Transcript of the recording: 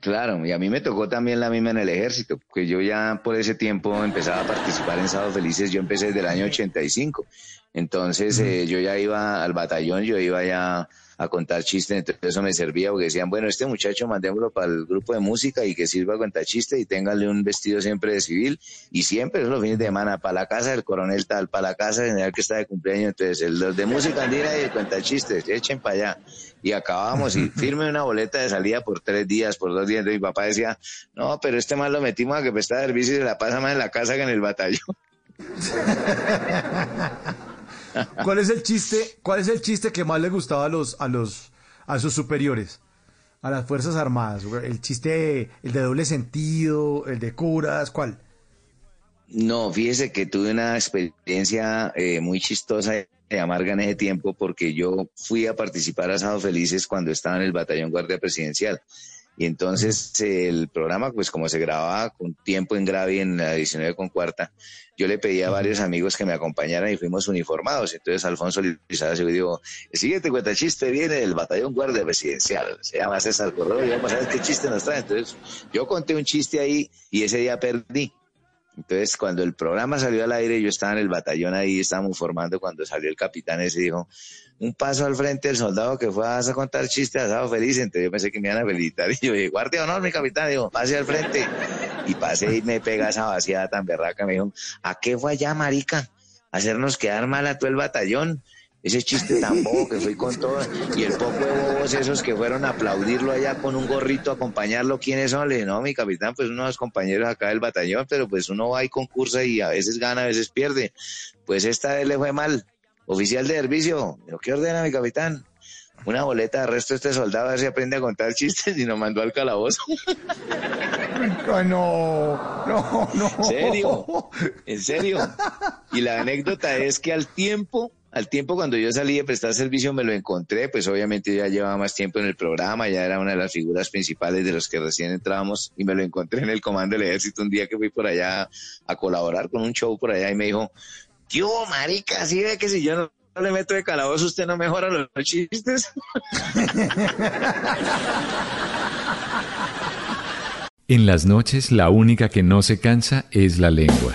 Claro, y a mí me tocó también la misma en el ejército, que yo ya por ese tiempo empezaba a participar en Sábado Felices, yo empecé desde el año 85. Entonces eh, yo ya iba al batallón, yo iba ya a contar chistes, entonces eso me servía porque decían, bueno, este muchacho mandémoslo para el grupo de música y que sirva a contar chistes y téngale un vestido siempre de civil y siempre los fines de semana para la casa del coronel tal, para la casa del general que está de cumpleaños, entonces el, los de música andina y de cuenta chistes, echen para allá. Y acabamos y firme una boleta de salida por tres días, por dos días. Entonces mi papá decía, no, pero este mal lo metimos a que presta servicio y se la pasa más en la casa que en el batallón. ¿Cuál es el chiste? ¿Cuál es el chiste que más le gustaba a los a los a sus superiores? A las Fuerzas Armadas. El chiste, el de doble sentido, el de curas, ¿cuál? No, fíjese que tuve una experiencia eh, muy chistosa y amarga en ese tiempo porque yo fui a participar a Sábado Felices cuando estaba en el Batallón Guardia Presidencial. Y entonces el programa, pues como se grababa con tiempo en grave en la 19 con cuarta, yo le pedí a varios amigos que me acompañaran y fuimos uniformados. Entonces Alfonso Lizarra se dijo, el siguiente cuenta chiste viene del batallón guardia presidencial, se llama César Corredor, y vamos a ver qué chiste nos trae. Entonces yo conté un chiste ahí y ese día perdí. Entonces, cuando el programa salió al aire, yo estaba en el batallón ahí, estábamos formando, cuando salió el capitán ese, dijo, un paso al frente del soldado que fue a contar chistes asado feliz, entonces yo pensé que me iban a felicitar, y yo dije, guardia honor, mi capitán, dijo, pase al frente, y pasé y me pega esa vaciada tan berraca, me dijo, ¿a qué fue allá, marica? hacernos quedar mal a todo el batallón ese chiste tan bobo que fui con todo, y el poco de bobos esos que fueron a aplaudirlo allá con un gorrito, acompañarlo, ¿quiénes son? Le dije, no, mi capitán, pues unos compañeros acá del batallón, pero pues uno va y concursa y a veces gana, a veces pierde. Pues esta vez le fue mal. Oficial de servicio, ¿qué ordena mi capitán? Una boleta de arresto a este soldado a ver si aprende a contar chistes y nos mandó al calabozo. no, no, no. ¿En serio? ¿En serio? Y la anécdota es que al tiempo al tiempo cuando yo salí de prestar servicio me lo encontré, pues obviamente ya llevaba más tiempo en el programa, ya era una de las figuras principales de los que recién entrábamos y me lo encontré en el comando del ejército un día que fui por allá a colaborar con un show por allá y me dijo, ¿qué hubo, marica? Así ve que si yo no, le meto de calabozo usted no mejora los chistes. En las noches la única que no se cansa es la lengua.